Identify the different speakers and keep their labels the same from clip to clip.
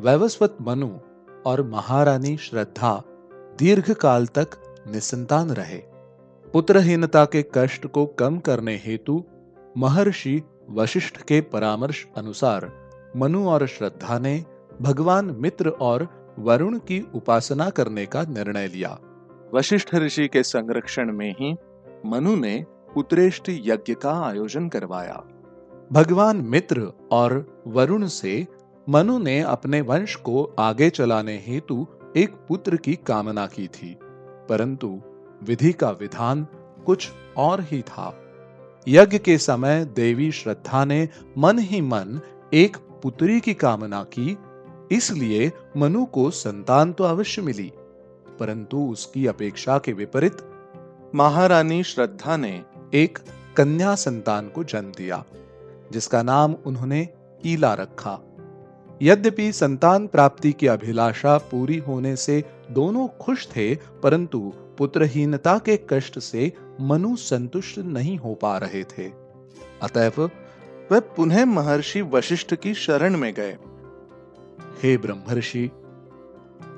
Speaker 1: वैवस्वत मनु और महारानी श्रद्धा दीर्घ काल तक निसंतान रहे। पुत्रहीनता के कष्ट को कम करने हेतु महर्षि वशिष्ठ के परामर्श अनुसार मनु और श्रद्धा ने भगवान मित्र और वरुण की उपासना करने का निर्णय लिया। वशिष्ठ ऋषि के संरक्षण में ही मनु ने पुत्रेष्टि यज्ञ का आयोजन करवाया। भगवान मित्र और वरुण से मनु ने अपने वंश को आगे चलाने हेतु एक पुत्र की कामना की थी, परंतु विधि का विधान कुछ और ही था। यज्ञ के समय देवी श्रद्धा ने मन ही मन एक पुत्री की कामना की, इसलिए मनु को संतान तो अवश्य मिली, परंतु उसकी अपेक्षा के विपरीत महारानी श्रद्धा ने एक कन्या संतान को जन्म दिया, जिसका नाम उन्होंने ईला रखा। यद्यपि संतान प्राप्ति की अभिलाषा पूरी होने से दोनों खुश थे, परंतु पुत्रहीनता के कष्ट से मनु संतुष्ट नहीं हो पा रहे थे। अतएव वह पुनः महर्षि वशिष्ठ की शरण में गए। हे ब्रह्मर्षि,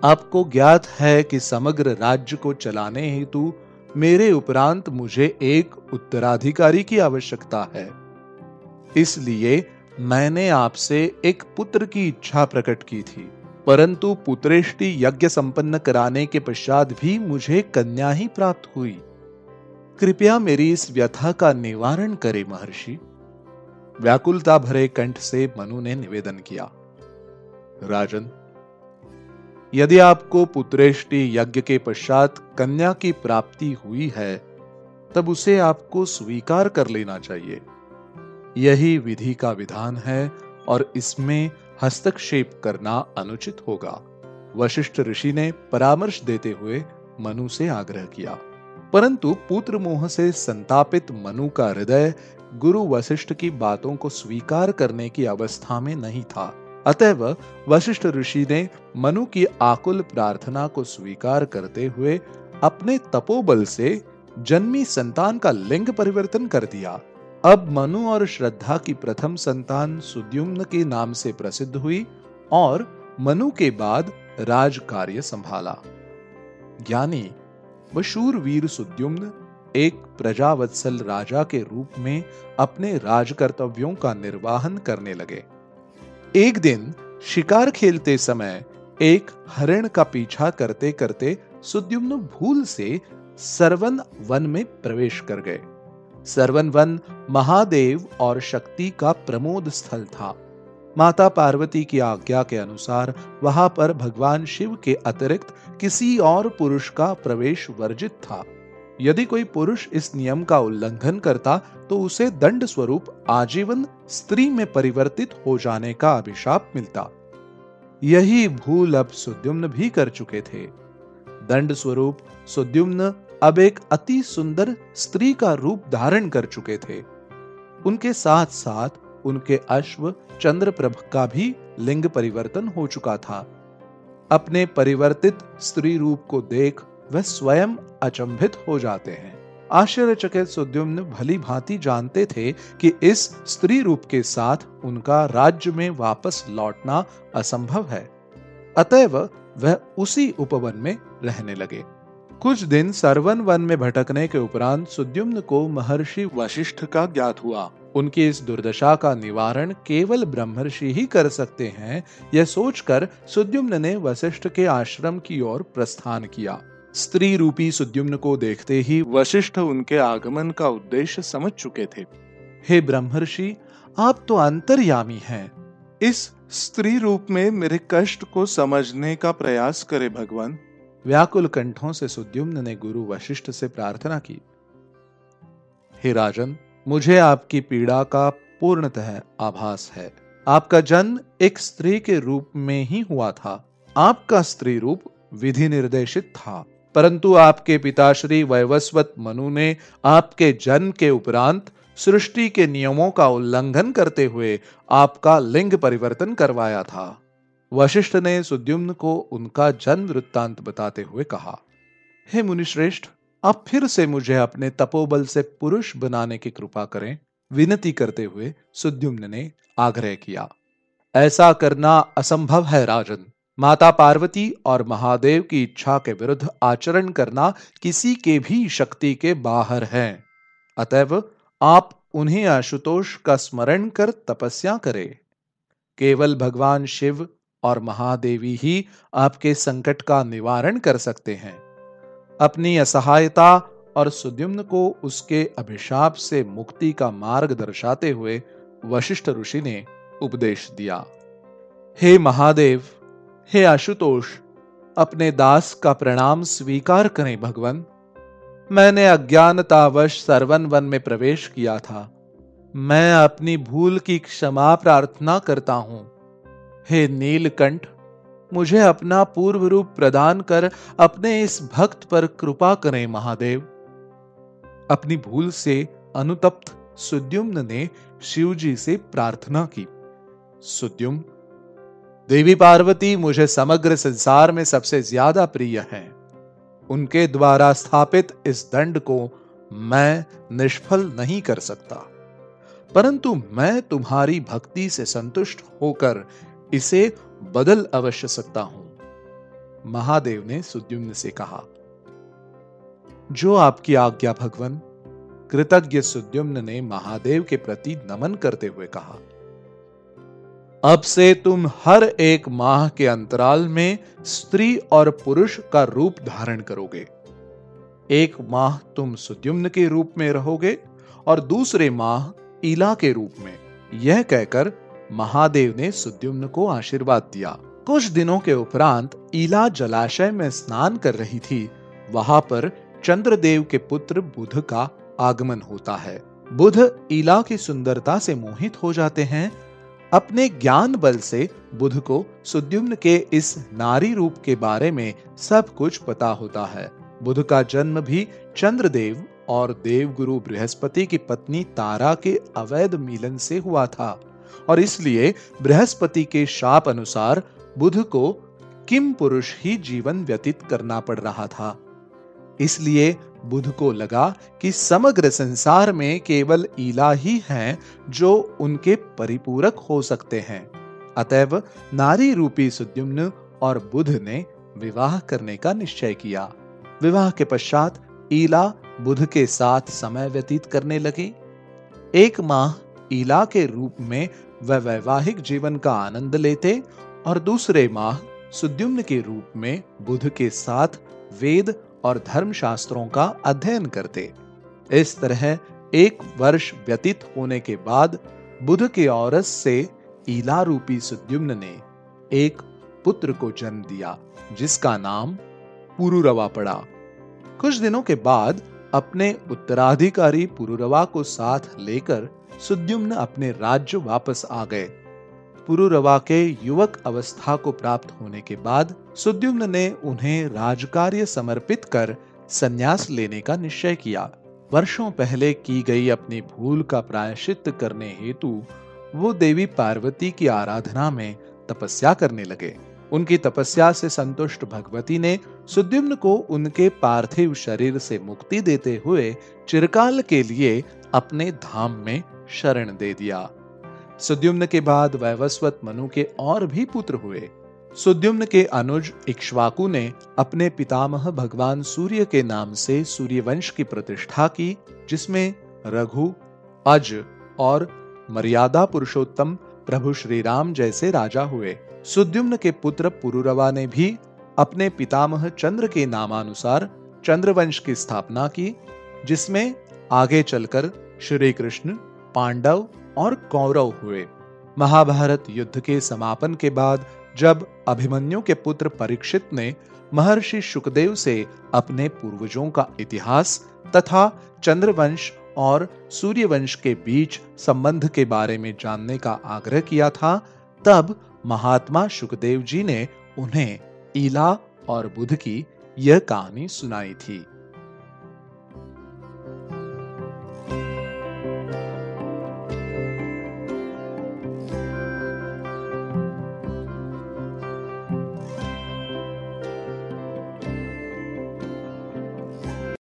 Speaker 1: आपको ज्ञात है कि समग्र राज्य को चलाने हेतु मेरे उपरांत मुझे एक उत्तराधिकारी की आवश्यकता है। इसलिए मैंने आपसे एक पुत्र की इच्छा प्रकट की थी, परंतु पुत्रेष्टि यज्ञ संपन्न कराने के पश्चात भी मुझे कन्या ही प्राप्त हुई। कृपया मेरी इस व्यथा का निवारण करे, महर्षि। व्याकुलता भरे कंठ से मनु ने निवेदन किया। राजन, यदि आपको पुत्रेष्टि यज्ञ के पश्चात कन्या की प्राप्ति हुई है, तब उसे आपको स्वीकार कर लेना चाहिए। यही विधि का विधान है और इसमें हस्तक्षेप करना अनुचित होगा। वशिष्ठ ऋषि ने परामर्श देते हुए मनु से आग्रह किया। परंतु पुत्र मोह से संतापित मनु का हृदय गुरु वशिष्ठ की बातों को स्वीकार करने की अवस्था में नहीं था। अतएव वशिष्ठ ऋषि ने मनु की आकुल प्रार्थना को स्वीकार करते हुए अपने तपोबल से जन्मी संतान का लिंग परिवर्तन कर दिया। अब मनु और श्रद्धा की प्रथम संतान सुद्युम्न के नाम से प्रसिद्ध हुई और मनु के बाद राज कार्य संभाला। ज्ञानी व शूरवीर सुद्युम्न एक प्रजावत्सल राजा के रूप में अपने राज कर्तव्यों का निर्वाहन करने लगे। एक दिन शिकार खेलते समय एक हरिण का पीछा करते करते सुद्युम्न भूल से सरवन वन में प्रवेश कर गए। सरवन वन महादेव और शक्ति का प्रमोद स्थल था। माता पार्वती की आज्ञा के अनुसार वहाँ पर भगवान शिव के अतिरिक्त किसी और पुरुष का प्रवेश वर्जित था। यदि कोई पुरुष इस नियम का उल्लंघन करता तो उसे दंड स्वरूप आजीवन स्त्री में परिवर्तित हो जाने का अभिशाप मिलता। यही भूल अब सुद्युम्न भी कर चुके थे। दंड स्वरूप सुद्युम्न अब एक अति सुंदर स्त्री का रूप धारण कर चुके थे। उनके साथ साथ उनके अश्व चंद्रप्रभ का भी लिंग परिवर्तन हो चुका था। अपने परिवर्तित स्त्री रूप को देख वह स्वयं अचंभित हो जाते हैं। आश्चर्यचकित सुद्युम्न भली भांति जानते थे कि इस स्त्री रूप के साथ उनका राज्य में वापस लौटना असंभव है। अतएव वह उसी उपवन में रहने लगे। कुछ दिन सरवन वन में भटकने के उपरांत सुद्युम्न को महर्षि वशिष्ठ का ज्ञात हुआ। उनकी इस दुर्दशा का निवारण केवल ब्रह्मर्षि ही कर सकते हैं, यह सोचकर सुद्युम्न ने वशिष्ठ के आश्रम की ओर प्रस्थान किया। स्त्री रूपी सुद्युम्न को देखते ही वशिष्ठ उनके आगमन का उद्देश्य समझ चुके थे। हे ब्रह्मर्षि, आप तो अंतर्यामी हैं। इस स्त्री रूप में मेरे कष्ट को समझने का प्रयास करे भगवान। व्याकुल कंठों से सुद्युम्न ने गुरु वशिष्ठ से प्रार्थना की। हे राजन, मुझे आपकी पीड़ा का पूर्णतः आभास है। आपका जन्म एक स्त्री के रूप में ही हुआ था। आपका स्त्री रूप विधि निर्देशित था। परंतु आपके पिताश्री वैवस्वत मनु ने आपके जन्म के उपरांत सृष्टि के नियमों का उल्लंघन करते हुए आपका लिंग परिवर्तन करवाया था। वशिष्ठ ने सुद्युम्न को उनका जन्म वृत्तांत बताते हुए कहा, हे मुनिश्रेष्ठ, आप फिर से मुझे अपने तपोबल से पुरुष बनाने की कृपा करें, विनती करते हुए सुद्युम्न ने आग्रह किया। ऐसा करना असंभव है, राजन। माता पार्वती और महादेव की इच्छा के विरुद्ध आचरण करना किसी के भी शक्ति के बाहर है। अतएव आप उन्हें आशुतोष का स्मरण कर तपस्या करें। केवल भगवान शिव और महादेवी ही आपके संकट का निवारण कर सकते हैं। अपनी असहायता और सुद्युम्न को उसके अभिशाप से मुक्ति का मार्ग दर्शाते हुए वशिष्ठ ऋषि ने उपदेश दिया। हे महादेव, हे आशुतोष, अपने दास का प्रणाम स्वीकार करें भगवान। मैंने अज्ञानतावश सरवन वन में प्रवेश किया था। मैं अपनी भूल की क्षमा प्रार्थना करता हूँ। हे नीलकंठ, मुझे अपना पूर्व रूप प्रदान कर अपने इस भक्त पर कृपा करें, महादेव। अपनी भूल से अनुतप्त सुद्युम्न ने शिवजी से प्रार्थना की। सुद्युम, देवी पार्वती, मुझे समग्र संसार में सबसे ज़्यादा प्रिय हैं। उनके द्वारा स्थापित इस दंड को मैं निष्फल नहीं कर सकता। परंतु मैं तुम्हारी भक्ति से संतुष्ट होकर इसे बदल अवश्य सकता हूँ। महादेव ने सुद्युम्न से कहा, जो आपकी आज्ञा भगवान, कृतज्ञ सुद्युम्न ने महादेव के प्रति नमन करते हुए कहा, अब से तुम हर एक माह के अंतराल में स्त्री और पुरुष का रूप धारण करोगे। एक माह तुम सुद्युम्न के रूप में रहोगे और दूसरे माह ईला के रूप में, यह कहकर महादेव ने सुद्युम्न को आशीर्वाद दिया। कुछ दिनों के उपरांत ईला जलाशय में स्नान कर रही थी। वहाँ पर चंद्रदेव के पुत्र बुध का आगमन होता है। बुध ईला की सुंदरता से मोहित हो जाते हैं। अपने ज्ञान बल से बुध को सुद्युम्न के इस नारी रूप के बारे में सब कुछ पता होता है। बुध का जन्म भी चंद्रदेव और देवगुरु बृहस्पति की पत्नी तारा के अवैध मिलन से हुआ था। और इसलिए बृहस्पति के शाप अनुसार बुध को किम पुरुष ही जीवन व्यतीत करना पड़ रहा था। इसलिए बुध को लगा कि समग्र संसार में केवल ईला ही हैं जो उनके परिपूरक हो सकते हैं। अतएव नारी रूपी सुद्युम्न और बुध ने विवाह करने का निश्चय किया। विवाह के पश्चात ईला बुध के साथ समय व्यतीत करने लगी। एक माह ईला के रूप में वह वैवाहिक जीवन का आनंद लेते और दूसरे माह सुद्युम्न के रूप में बुध के साथ वेद और धर्म शास्त्रों का अध्ययन करते। इस तरह एक वर्ष व्यतीत होने के बाद बुध के औरस से ईला रूपी सुद्युम्न ने एक पुत्र को जन्म दिया, जिसका नाम पुरुरवा पड़ा। कुछ दिनों के बाद अपने उत्तराधिकारी पुरुरवा को साथ लेकर सुद्युम्न अपने राज्य वापस आ गए। पुरुरवा के युवक अवस्था को प्राप्त होने के बाद सुद्युम्न ने उन्हें राजकार्य समर्पित कर संन्यास लेने का निश्चय किया। वर्षों पहले की गई अपनी भूल का प्रायश्चित करने हेतु वो देवी पार्वती की आराधना में तपस्या करने लगे। उनकी तपस्या से संतुष्ट भगवती ने सुद्युम्न को उनके पार्थिव शरीर से मुक्ति देते हुए चिरकाल के लिए अपने धाम में शरण दे दिया। सुद्युम्न के बाद वैवस्वत मनु के और भी पुत्र हुए। सुद्युम्न के अनुज इक्ष्वाकु ने अपने पितामह भगवान सूर्य के नाम से सूर्यवंश की प्रतिष्ठा की, जिसमें रघु, अज और मर्यादा पुरुषोत्तम प्रभु श्री राम जैसे राजा हुए। सुद्युम्न के पुत्र पुरुरवा ने भी अपने पितामह चंद्र के नामानुसार चंद्रवंश की स्थापना की, जिसमें आगे चलकर श्री कृष्ण पांडव और कौरव हुए। महाभारत युद्ध के समापन के बाद जब अभिमन्यु के पुत्र परीक्षित ने महर्षि सुखदेव से अपने पूर्वजों का इतिहास तथा चंद्रवंश और सूर्यवंश के बीच संबंध के बारे में जानने का आग्रह किया था, तब महात्मा सुखदेव जी ने उन्हें ईला और बुध की यह कहानी सुनाई थी।